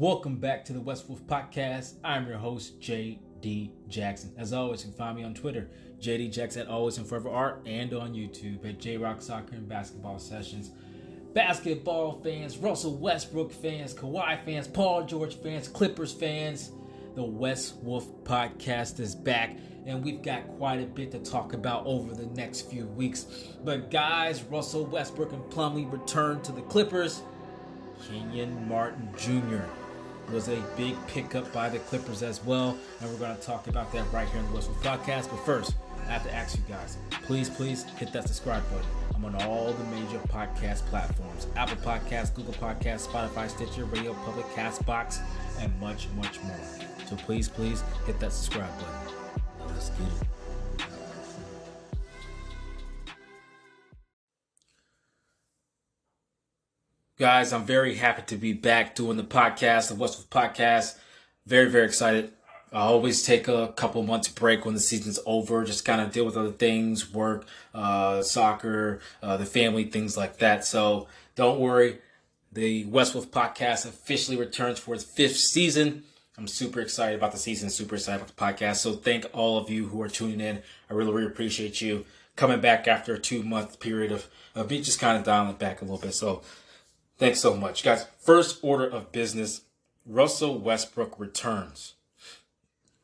Welcome back to the West Wolf Podcast. I'm your host, JD Jackson. As always, you can find me on Twitter, JD Jackson at Always and Forever Art, and on YouTube at J Rock Soccer and Basketball Sessions. Basketball fans, Russell Westbrook fans, Kawhi fans, Paul George fans, Clippers fans, the West Wolf Podcast is back, and we've got quite a bit to talk about over the next few weeks. But guys, Russell Westbrook and Plumlee return to the Clippers. Kenyon Martin Jr. was a big pickup by the Clippers as well, and we're going to talk about that right here in the West Wolf Podcast. But first, I have to ask you guys, please, please hit that subscribe button. I'm on all the major podcast platforms Apple Podcasts, Google Podcasts, Spotify, Stitcher, Radio Public, Castbox, and much, much more. So please, please hit that subscribe button. Let's get it. Guys, I'm very happy to be back doing the podcast, the West Wolf podcast. Very, very excited. I always take a couple months break when the season's over, just kind of deal with other things, work, uh, soccer, uh, the family, things like that. So don't worry. The West Wolf podcast officially returns for its fifth season. I'm super excited about the season, super excited about the podcast. So thank all of you who are tuning in. I really, really appreciate you coming back after a two month period of, of me just kind of dialing back a little bit. So thanks so much. Guys, first order of business Russell Westbrook returns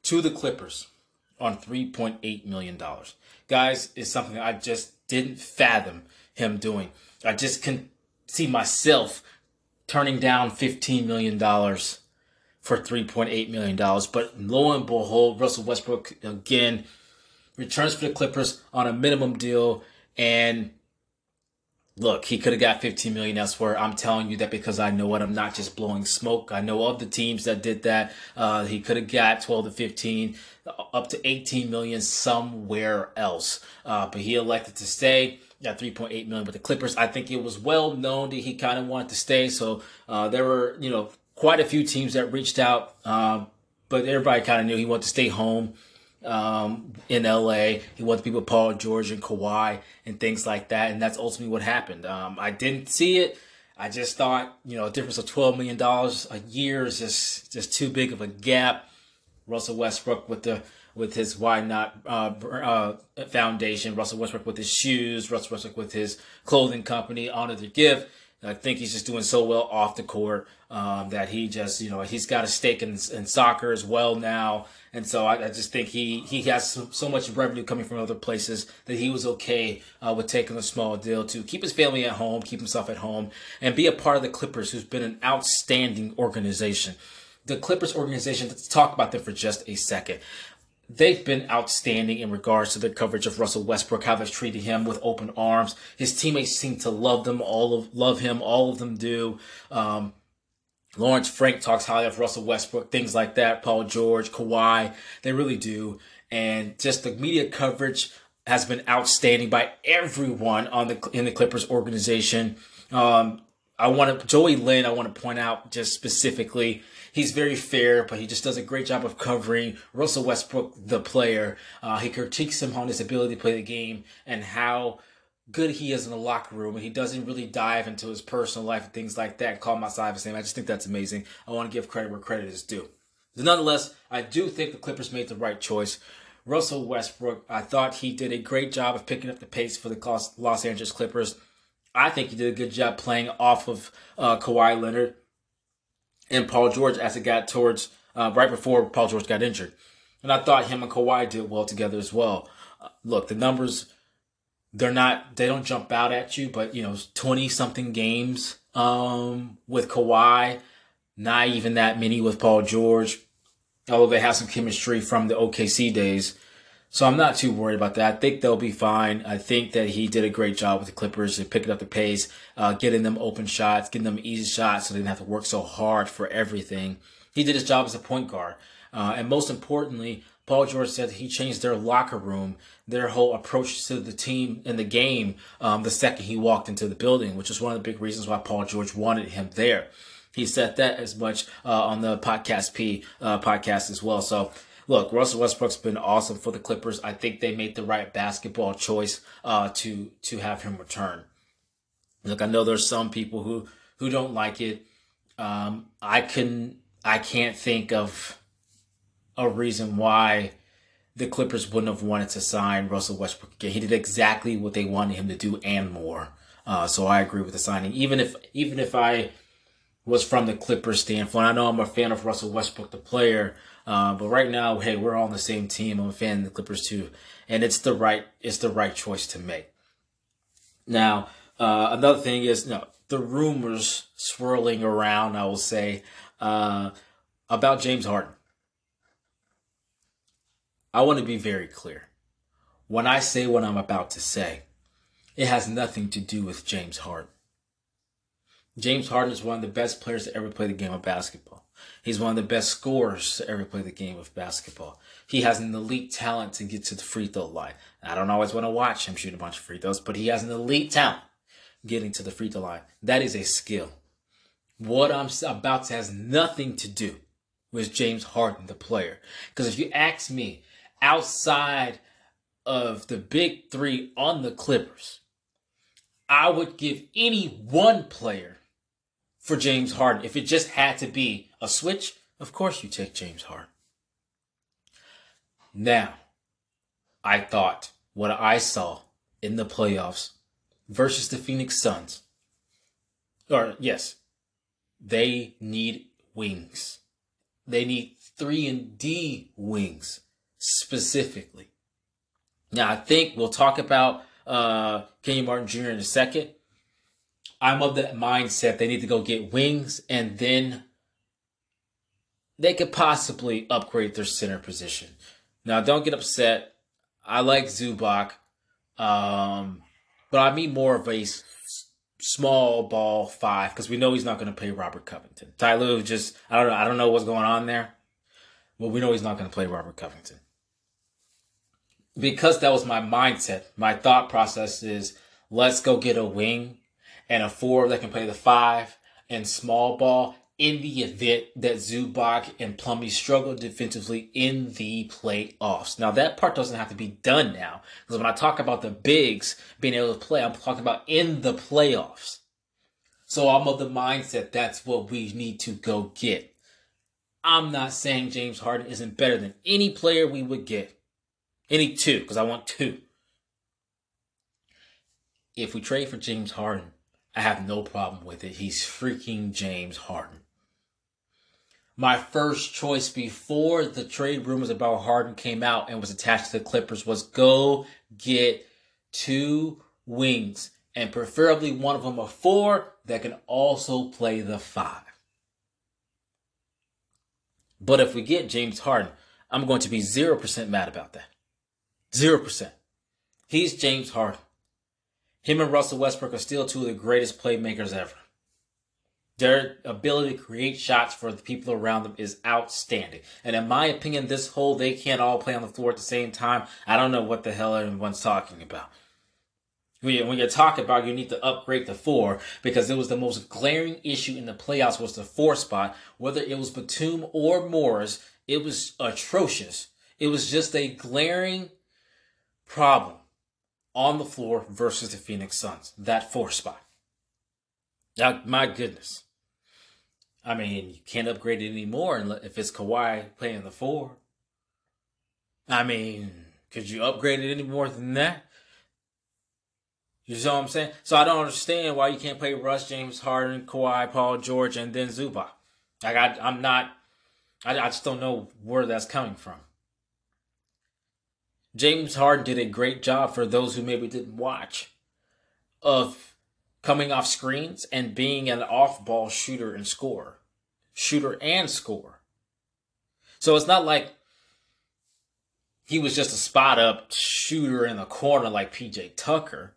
to the Clippers on $3.8 million. Guys, it's something I just didn't fathom him doing. I just can see myself turning down $15 million for $3.8 million. But lo and behold, Russell Westbrook again returns for the Clippers on a minimum deal. And look, he could have got 15 million elsewhere. I'm telling you that because I know it. I'm not just blowing smoke. I know of the teams that did that. Uh, he could have got 12 to 15, up to 18 million somewhere else. Uh, but he elected to stay. Got 3.8 million with the Clippers. I think it was well known that he kind of wanted to stay. So uh, there were, you know, quite a few teams that reached out, um, but everybody kind of knew he wanted to stay home um, in LA. He wanted to be with Paul George and Kawhi and things like that, and that's ultimately what happened. Um, I didn't see it. I just thought, you know, a difference of twelve million dollars a year is just just too big of a gap. Russell Westbrook with the with his why not uh, uh, foundation, Russell Westbrook with his shoes, Russell Westbrook with his clothing company, Honor the Gift. I think he's just doing so well off the court um, that he just, you know, he's got a stake in, in soccer as well now. And so I, I just think he, he has so, so, much revenue coming from other places that he was okay uh, with taking a small deal to keep his family at home, keep himself at home, and be a part of the Clippers, who's been an outstanding organization. The Clippers organization, let's talk about them for just a second they've been outstanding in regards to the coverage of Russell Westbrook, how they've treated him with open arms. His teammates seem to love them, all of love him, all of them do. Um, Lawrence Frank talks highly of Russell Westbrook, things like that. Paul George, Kawhi, they really do. And just the media coverage has been outstanding by everyone on the in the Clippers organization. Um, I want to Joey Linn. I want to point out just specifically he's very fair, but he just does a great job of covering Russell Westbrook, the player. Uh, he critiques him on his ability to play the game and how good he is in the locker room, and he doesn't really dive into his personal life and things like that and call outside of his name. I just think that's amazing. I want to give credit where credit is due. But nonetheless, I do think the Clippers made the right choice. Russell Westbrook, I thought he did a great job of picking up the pace for the Los Angeles Clippers. I think he did a good job playing off of uh, Kawhi Leonard and Paul George as it got towards uh, right before Paul George got injured. And I thought him and Kawhi did well together as well. Uh, look, the numbers, they're not, they don't jump out at you, but, you know, 20 something games um, with Kawhi, not even that many with Paul George, although they have some chemistry from the OKC days. So I'm not too worried about that. I think they'll be fine. I think that he did a great job with the Clippers in picking up the pace, uh, getting them open shots, getting them easy shots so they didn't have to work so hard for everything. He did his job as a point guard. Uh, and most importantly, Paul George said he changed their locker room, their whole approach to the team and the game um, the second he walked into the building, which is one of the big reasons why Paul George wanted him there. He said that as much uh, on the podcast P uh, podcast as well. So look, Russell Westbrook's been awesome for the Clippers. I think they made the right basketball choice uh, to to have him return. Look, I know there's some people who who don't like it. Um, I can I can't think of a reason why the Clippers wouldn't have wanted to sign Russell Westbrook again. He did exactly what they wanted him to do and more. Uh, so I agree with the signing. Even if even if I was from the Clippers standpoint, I know I'm a fan of Russell Westbrook, the player. Uh, but right now, hey, we're on the same team. I'm a fan of the Clippers too, and it's the right it's the right choice to make. Now, uh, another thing is, you know, the rumors swirling around. I will say uh, about James Harden. I want to be very clear. When I say what I'm about to say, it has nothing to do with James Harden. James Harden is one of the best players to ever play the game of basketball. He's one of the best scorers to ever play the game of basketball. He has an elite talent to get to the free throw line. I don't always want to watch him shoot a bunch of free throws, but he has an elite talent getting to the free throw line. That is a skill. What I'm about to has nothing to do with James Harden, the player. Because if you ask me, outside of the big three on the Clippers, I would give any one player for James Harden. If it just had to be a switch, of course you take James Harden. Now, I thought what I saw in the playoffs versus the Phoenix Suns, or yes, they need wings. They need 3 and D wings specifically. Now, I think we'll talk about uh, Kenyon Martin Jr. in a second. I'm of the mindset they need to go get wings and then they could possibly upgrade their center position. Now, don't get upset. I like Zubac, um, but I mean more of a small ball five because we know he's not going to play Robert Covington. Ty Lue just I don't know I don't know what's going on there, but we know he's not going to play Robert Covington because that was my mindset, my thought process is let's go get a wing and a four that can play the five and small ball in the event that Zubac and Plumlee struggle defensively in the playoffs. Now that part doesn't have to be done now because when I talk about the bigs being able to play, I'm talking about in the playoffs. So I'm of the mindset that's what we need to go get. I'm not saying James Harden isn't better than any player we would get. Any two, because I want two. If we trade for James Harden, I have no problem with it. He's freaking James Harden. My first choice before the trade rumors about Harden came out and was attached to the Clippers was go get two wings and preferably one of them a four that can also play the five. But if we get James Harden, I'm going to be 0% mad about that. Zero percent. He's James Harden. Him and Russell Westbrook are still two of the greatest playmakers ever. Their ability to create shots for the people around them is outstanding. And in my opinion, this whole they can't all play on the floor at the same time, I don't know what the hell everyone's talking about. When you, when you talk about you need to upgrade the four because it was the most glaring issue in the playoffs was the four spot. Whether it was Batum or Morris, it was atrocious. It was just a glaring problem on the floor versus the Phoenix Suns. That four spot. Now, my goodness. I mean, you can't upgrade it anymore if it's Kawhi playing the four. I mean, could you upgrade it any more than that? You know what I'm saying? So I don't understand why you can't play Russ, James Harden, Kawhi, Paul George, and then Zubac. Like I, I'm not. I, I just don't know where that's coming from. James Harden did a great job for those who maybe didn't watch of coming off screens and being an off ball shooter and scorer. Shooter and scorer. So it's not like he was just a spot up shooter in the corner like PJ Tucker.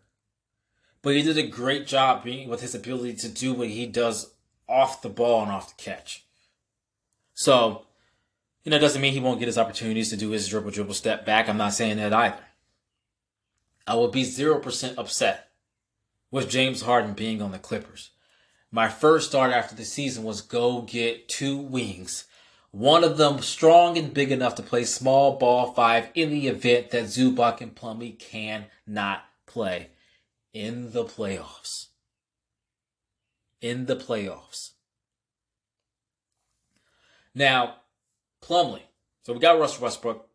But he did a great job being with his ability to do what he does off the ball and off the catch. So you know, it doesn't mean he won't get his opportunities to do his dribble, dribble, step back. I'm not saying that either. I will be 0% upset with James Harden being on the Clippers. My first start after the season was go get two wings. One of them strong and big enough to play small ball five in the event that Zubac and Plumlee cannot play in the playoffs. In the playoffs. Now, Plumlee. So we got Russell Westbrook.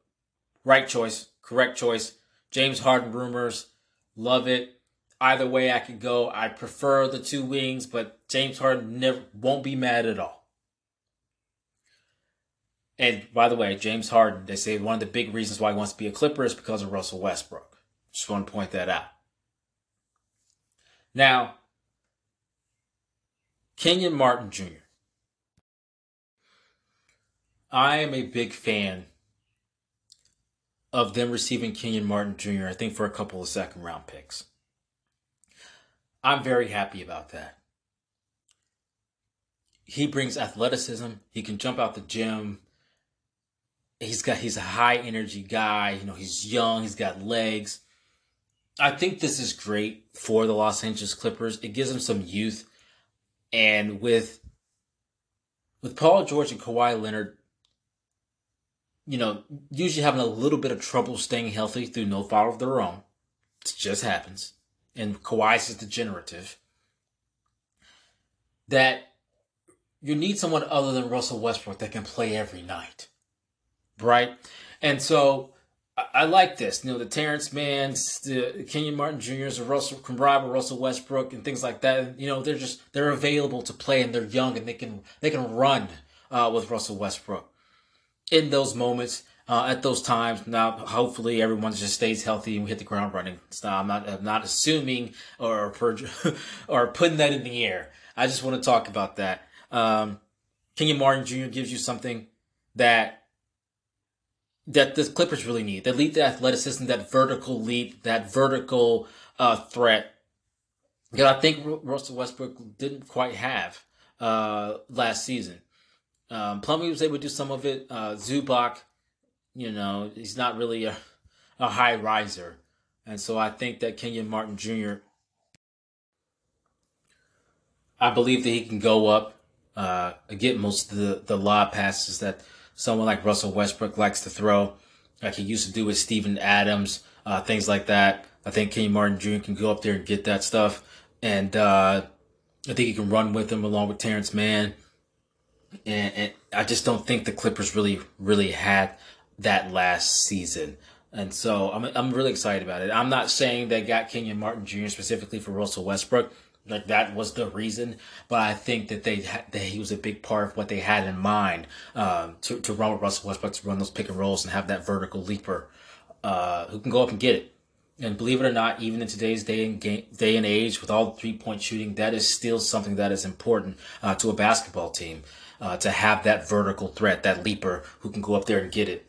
Right choice, correct choice. James Harden rumors. Love it. Either way I could go. I prefer the two wings, but James Harden never won't be mad at all. And by the way, James Harden, they say one of the big reasons why he wants to be a Clipper is because of Russell Westbrook. Just want to point that out. Now, Kenyon Martin Jr. I am a big fan of them receiving Kenyon Martin Jr., I think for a couple of second round picks. I'm very happy about that. He brings athleticism. He can jump out the gym he's got he's a high energy guy. You know, he's young, he's got legs. I think this is great for the Los Angeles Clippers. It gives them some youth, and with with Paul George and Kawhi Leonard, you know, usually having a little bit of trouble staying healthy through no fault of their own. It just happens, and Kawhi's is degenerative. That you need someone other than Russell Westbrook that can play every night right? And so I, like this. You know, the Terance Manns, the Kenyon Martin Jr.'s, the Russell can rival Russell Westbrook and things like that. You know, they're just they're available to play and they're young and they can they can run uh, with Russell Westbrook in those moments. Uh, at those times. Now, hopefully, everyone just stays healthy and we hit the ground running. So I'm not, I'm not assuming or or putting that in the air. I just want to talk about that. Um, Kenyon Martin Jr. gives you something that that the Clippers really need. They need the athleticism, that vertical leap, that vertical uh, threat. That I think Russell Westbrook didn't quite have uh, last season. Um, Plumlee was able to do some of it. Uh, Zubac, you know, he's not really a, a high riser. And so I think that Kenyon Martin Jr., I believe that he can go up, uh, get most of the, the lob passes that someone like Russell Westbrook likes to throw, like he used to do with Steven Adams, uh, things like that. I think Kenny Martin Jr. can go up there and get that stuff. And uh, I think he can run with him along with Terance Mann. And, and, I just don't think the Clippers really, really had that last season. And so I'm, I'm really excited about it. I'm not saying they got Kenyon Martin Jr. specifically for Russell Westbrook. Like that was the reason, but I think that they that he was a big part of what they had in mind um, to to run with Russell Westbrook to run those pick and rolls and have that vertical leaper uh, who can go up and get it. And believe it or not, even in today's day and game, day and age, with all the three point shooting, that is still something that is important uh, to a basketball team uh, to have that vertical threat, that leaper who can go up there and get it,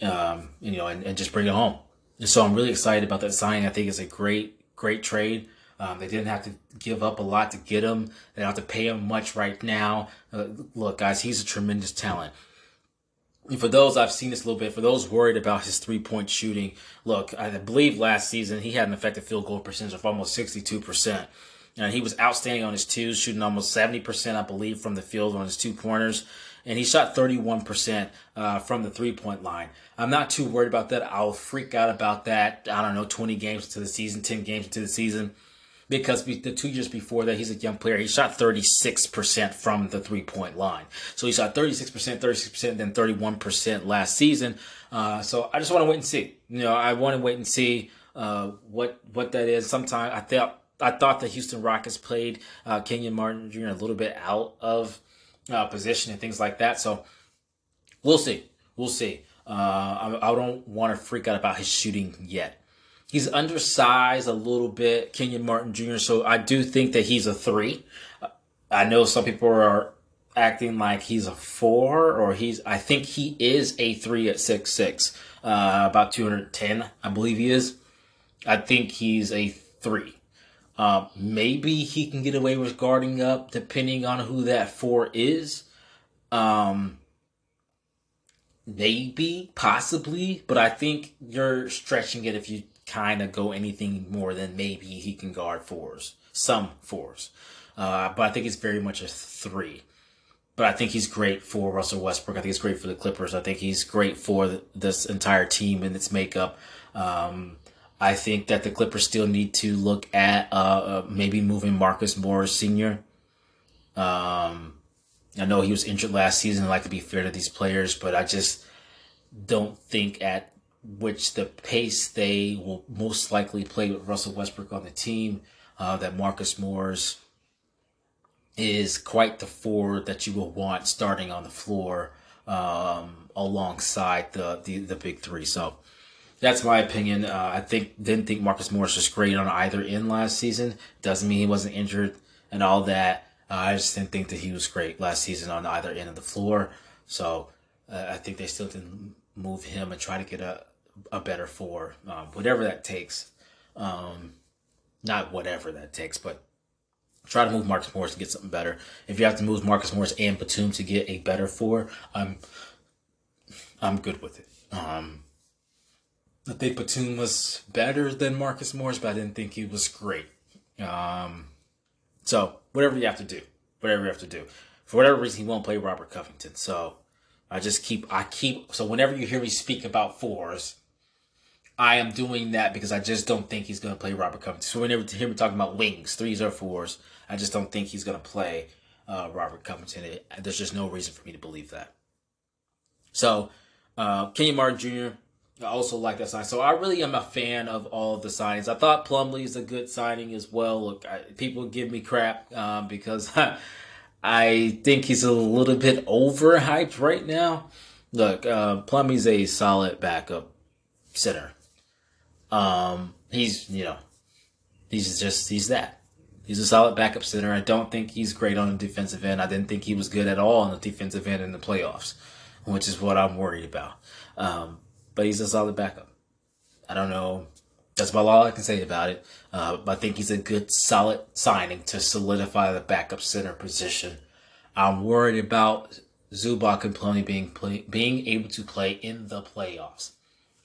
um, you know, and, and just bring it home. And so I'm really excited about that signing. I think it's a great, great trade. Um, they didn't have to give up a lot to get him. They don't have to pay him much right now. Uh, look, guys, he's a tremendous talent. And for those, I've seen this a little bit. For those worried about his three point shooting, look, I believe last season he had an effective field goal percentage of almost 62%. And he was outstanding on his twos, shooting almost 70%, I believe, from the field on his two pointers. And he shot 31% uh, from the three point line. I'm not too worried about that. I'll freak out about that, I don't know, 20 games into the season, 10 games into the season because the two years before that, he's a young player. He shot 36% from the three point line. So he shot 36%, 36%, then 31% last season. Uh, so I just want to wait and see. You know, I want to wait and see uh, what what that is. Sometimes I thought I thought the Houston Rockets played uh, Kenyon Martin Jr. a little bit out of uh, position and things like that. So we'll see. We'll see. Uh, I, I don't want to freak out about his shooting yet. He's undersized a little bit, Kenyon Martin Jr. So I do think that he's a three. I know some people are acting like he's a four, or he's. I think he is a three at six six, uh, about two hundred ten, I believe he is. I think he's a three. Uh, maybe he can get away with guarding up, depending on who that four is. Um, maybe, possibly, but I think you're stretching it if you kind of go anything more than maybe he can guard fours, some fours. Uh, but I think it's very much a three. But I think he's great for Russell Westbrook. I think he's great for the Clippers. I think he's great for this entire team and its makeup. Um, I think that the Clippers still need to look at uh, uh, maybe moving Marcus Morris Sr. Um, I know he was injured last season. I like to be fair to these players, but I just don't think at which the pace they will most likely play with Russell Westbrook on the team uh, that Marcus Morris is quite the forward that you will want starting on the floor um, alongside the, the the big three. So that's my opinion. Uh, I think didn't think Marcus Morris was great on either end last season. Doesn't mean he wasn't injured and all that. Uh, I just didn't think that he was great last season on either end of the floor. So uh, I think they still didn't move him and try to get a a better four, um, whatever that takes. Um, not whatever that takes, but try to move Marcus Morris to get something better. If you have to move Marcus Morris and Batum to get a better four, I'm I'm good with it. Um, I think Batum was better than Marcus Morris, but I didn't think he was great. Um, so whatever you have to do, whatever you have to do. For whatever reason, he won't play Robert Covington. So I just keep I keep so whenever you hear me speak about fours, I am doing that because I just don't think he's going to play Robert Covington. So whenever you hear me talking about wings, threes or fours, I just don't think he's going to play uh, Robert Covington. It, there's just no reason for me to believe that. So, uh, Kenyon Martin Jr. I also like that sign. So I really am a fan of all of the signings. I thought Plumlee is a good signing as well. Look, I, people give me crap um, because I think he's a little bit overhyped right now. Look, uh, Plumlee's a solid backup center. Um, he's you know, he's just he's that. He's a solid backup center. I don't think he's great on the defensive end. I didn't think he was good at all on the defensive end in the playoffs, which is what I'm worried about. Um, but he's a solid backup. I don't know. That's about all I can say about it. Uh, I think he's a good, solid signing to solidify the backup center position. I'm worried about Zubac and Plumlee being play, being able to play in the playoffs.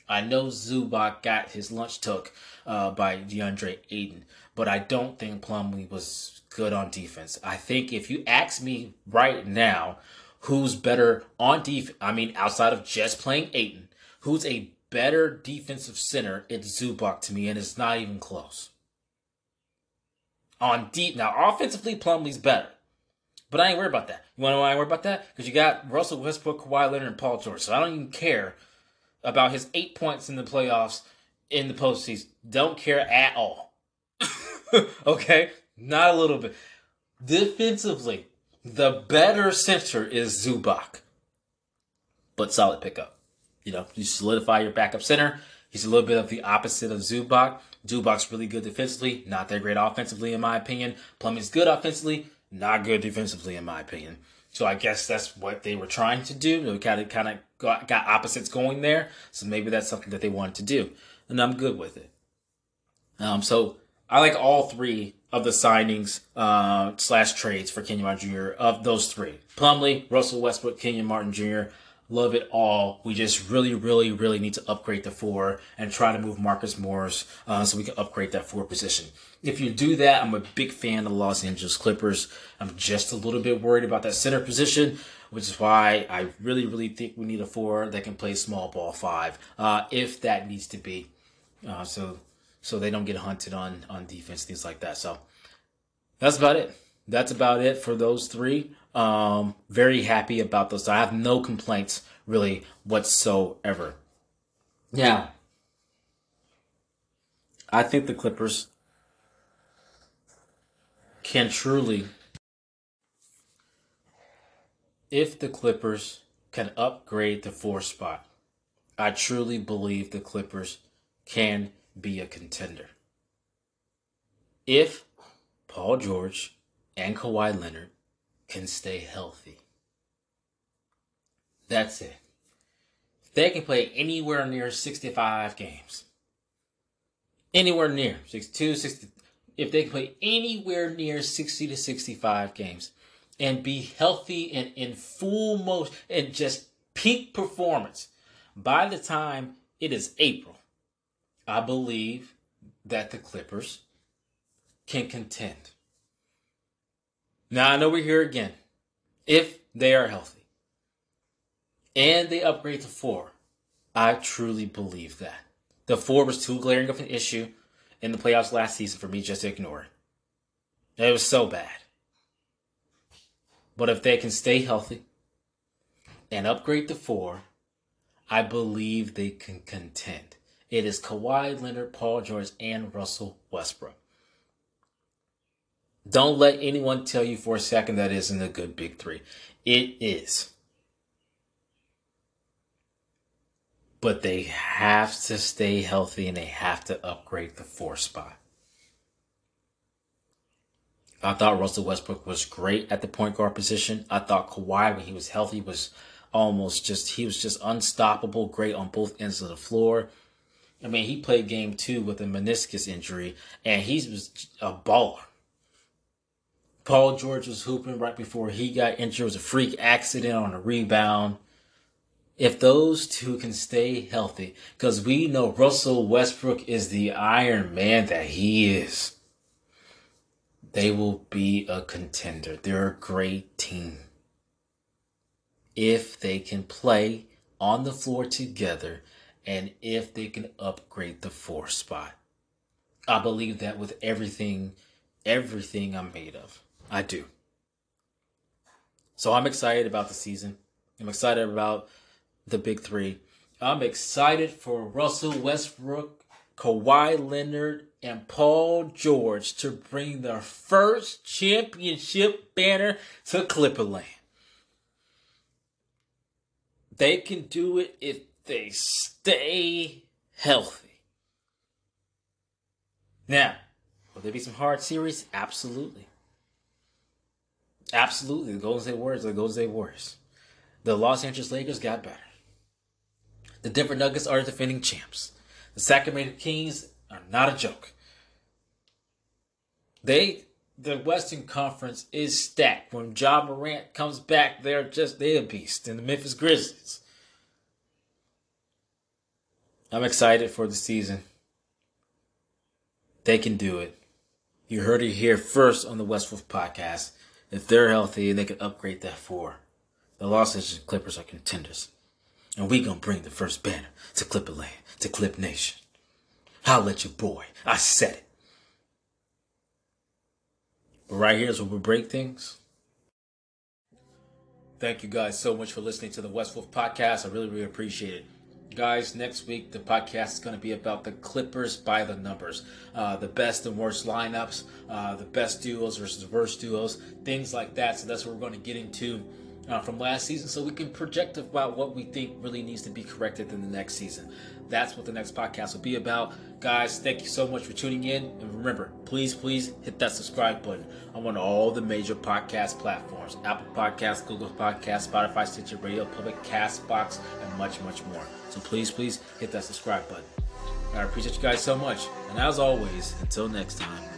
I know Zubac got his lunch took uh, by DeAndre Ayton, but I don't think Plumlee was good on defense. I think if you ask me right now, who's better on defense, I mean, outside of just playing Ayton, who's a better defensive center, it's Zubac to me, and it's not even close. On deep now, offensively, Plumlee's better. But I ain't worried about that. You want to know why I worry about that? Because you got Russell Westbrook, Kawhi Leonard, and Paul George. So I don't even care about his eight points in the playoffs in the postseason. Don't care at all. okay? Not a little bit. Defensively, the better center is Zubac. But solid pickup. You know, you solidify your backup center. He's a little bit of the opposite of Zubac. Zubac's really good defensively, not that great offensively, in my opinion. Plumlee's good offensively, not good defensively, in my opinion. So I guess that's what they were trying to do. They kind of kind of got, got opposites going there. So maybe that's something that they wanted to do, and I'm good with it. Um, so I like all three of the signings uh, slash trades for Kenyon Martin Jr. Of those three, Plumlee, Russell Westbrook, Kenyon Martin Jr. Love it all. We just really, really, really need to upgrade the four and try to move Marcus Morris uh, so we can upgrade that four position. If you do that, I'm a big fan of the Los Angeles Clippers. I'm just a little bit worried about that center position, which is why I really, really think we need a four that can play small ball five, uh, if that needs to be. Uh, so, so they don't get hunted on on defense, things like that. So that's about it. That's about it for those three. Um, very happy about those. I have no complaints really whatsoever. Yeah. I think the Clippers can truly, if the Clippers can upgrade the four spot, I truly believe the Clippers can be a contender. If Paul George and Kawhi Leonard can stay healthy. That's it. They can play anywhere near 65 games, anywhere near 62, 60, if they can play anywhere near 60 to 65 games and be healthy and in full motion and just peak performance by the time it is April, I believe that the Clippers can contend. Now I know we're here again. If they are healthy and they upgrade to four, I truly believe that. The four was too glaring of an issue in the playoffs last season for me just to ignore it. It was so bad. But if they can stay healthy and upgrade to four, I believe they can contend. It is Kawhi Leonard, Paul George, and Russell Westbrook. Don't let anyone tell you for a second that isn't a good big three. It is. But they have to stay healthy and they have to upgrade the four spot. I thought Russell Westbrook was great at the point guard position. I thought Kawhi, when he was healthy, was almost just, he was just unstoppable, great on both ends of the floor. I mean, he played game two with a meniscus injury, and he was a baller. Paul George was hooping right before he got injured. It was a freak accident on a rebound. If those two can stay healthy, because we know Russell Westbrook is the Iron Man that he is, they will be a contender. They're a great team. If they can play on the floor together and if they can upgrade the four spot. I believe that with everything, everything I'm made of. I do. So I'm excited about the season. I'm excited about the big three. I'm excited for Russell Westbrook, Kawhi Leonard, and Paul George to bring their first championship banner to Clipperland. They can do it if they stay healthy. Now, will there be some hard series? Absolutely. Absolutely. The Golden State Warriors are the Golden State Warriors. The Los Angeles Lakers got better. The Denver Nuggets are defending champs. The Sacramento Kings are not a joke. They the Western Conference is stacked. When Ja Morant comes back, they're just they're a beast. And the Memphis Grizzlies. I'm excited for the season. They can do it. You heard it here first on the West Wolf podcast. If they're healthy, they can upgrade that four. The Los Angeles Clippers are contenders. And we gonna bring the first banner to Clipperland, to Clip Nation. I'll let your boy. I said it. But right here is where we break things. Thank you guys so much for listening to the West Wolf podcast. I really, really appreciate it. Guys, next week the podcast is going to be about the Clippers by the numbers, uh, the best and worst lineups, uh, the best duos versus worst duos, things like that. So that's what we're going to get into uh, from last season so we can project about what we think really needs to be corrected in the next season. That's what the next podcast will be about. Guys, thank you so much for tuning in. And remember, please, please hit that subscribe button on one of all the major podcast platforms Apple Podcasts, Google Podcasts, Spotify, Stitcher Radio, Public Castbox, and much, much more. So please, please hit that subscribe button. I appreciate you guys so much. And as always, until next time.